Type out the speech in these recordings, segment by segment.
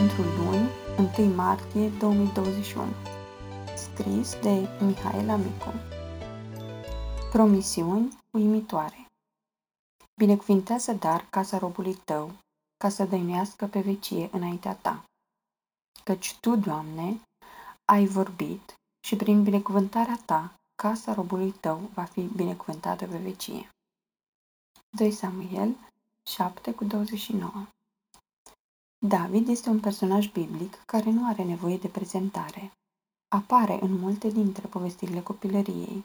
pentru luni, 1 martie 2021. Scris de Mihaela Micu. Promisiuni uimitoare. Binecuvintează dar casa robului tău, ca să dăinuiască pe vecie înaintea ta. Căci tu, Doamne, ai vorbit și prin binecuvântarea ta, casa robului tău va fi binecuvântată pe vecie. 2 Samuel 7 cu 29 David este un personaj biblic care nu are nevoie de prezentare. Apare în multe dintre povestirile copilăriei.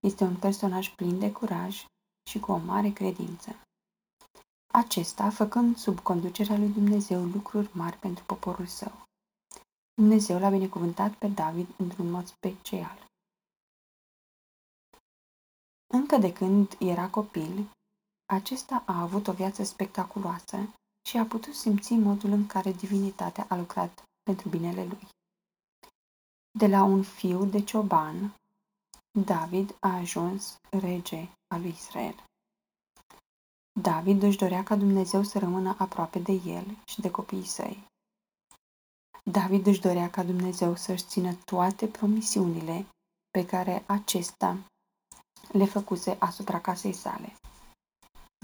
Este un personaj plin de curaj și cu o mare credință. Acesta făcând sub conducerea lui Dumnezeu lucruri mari pentru poporul său. Dumnezeu l-a binecuvântat pe David într-un mod special. Încă de când era copil, acesta a avut o viață spectaculoasă și a putut simți modul în care divinitatea a lucrat pentru binele lui. De la un fiu de cioban, David a ajuns rege al lui Israel. David își dorea ca Dumnezeu să rămână aproape de el și de copiii săi. David își dorea ca Dumnezeu să-și țină toate promisiunile pe care acesta le făcuse asupra casei sale.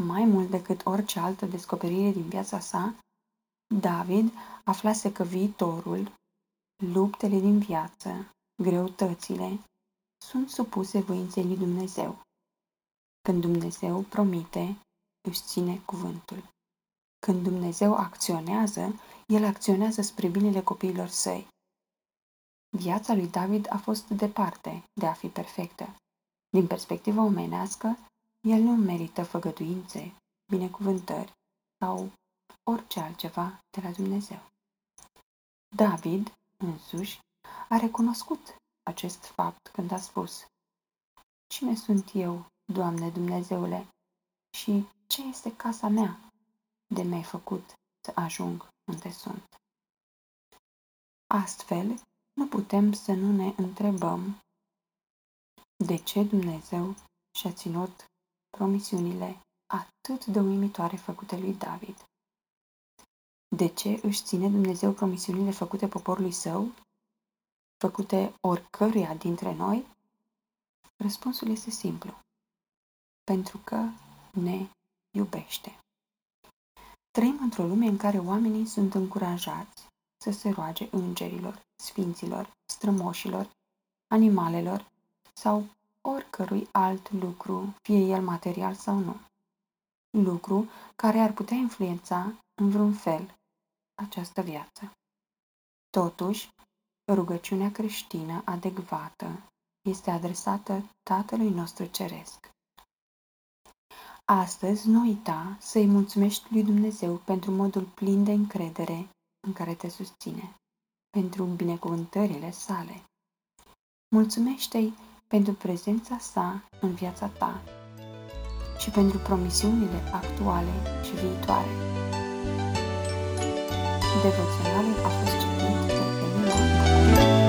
Mai mult decât orice altă descoperire din viața sa, David aflase că viitorul, luptele din viață, greutățile, sunt supuse voinței lui Dumnezeu. Când Dumnezeu promite, își ține cuvântul. Când Dumnezeu acționează, El acționează spre binele copiilor săi. Viața lui David a fost departe de a fi perfectă. Din perspectiva omenească, el nu merită făgăduințe, binecuvântări sau orice altceva de la Dumnezeu. David, însuși, a recunoscut acest fapt când a spus Cine sunt eu, Doamne Dumnezeule, și ce este casa mea de mi-ai făcut să ajung unde sunt? Astfel, nu putem să nu ne întrebăm de ce Dumnezeu și-a ținut promisiunile atât de uimitoare făcute lui David. De ce își ține Dumnezeu promisiunile făcute poporului său? Făcute oricăruia dintre noi? Răspunsul este simplu. Pentru că ne iubește. Trăim într-o lume în care oamenii sunt încurajați să se roage îngerilor, sfinților, strămoșilor, animalelor sau oricărui alt lucru, fie el material sau nu. Lucru care ar putea influența în vreun fel această viață. Totuși, rugăciunea creștină adecvată este adresată Tatălui nostru Ceresc. Astăzi nu uita să-i mulțumești lui Dumnezeu pentru modul plin de încredere în care te susține, pentru binecuvântările sale. Mulțumește-i pentru prezența sa în viața ta și pentru promisiunile actuale și viitoare. Devoționalul a fost citit de Emina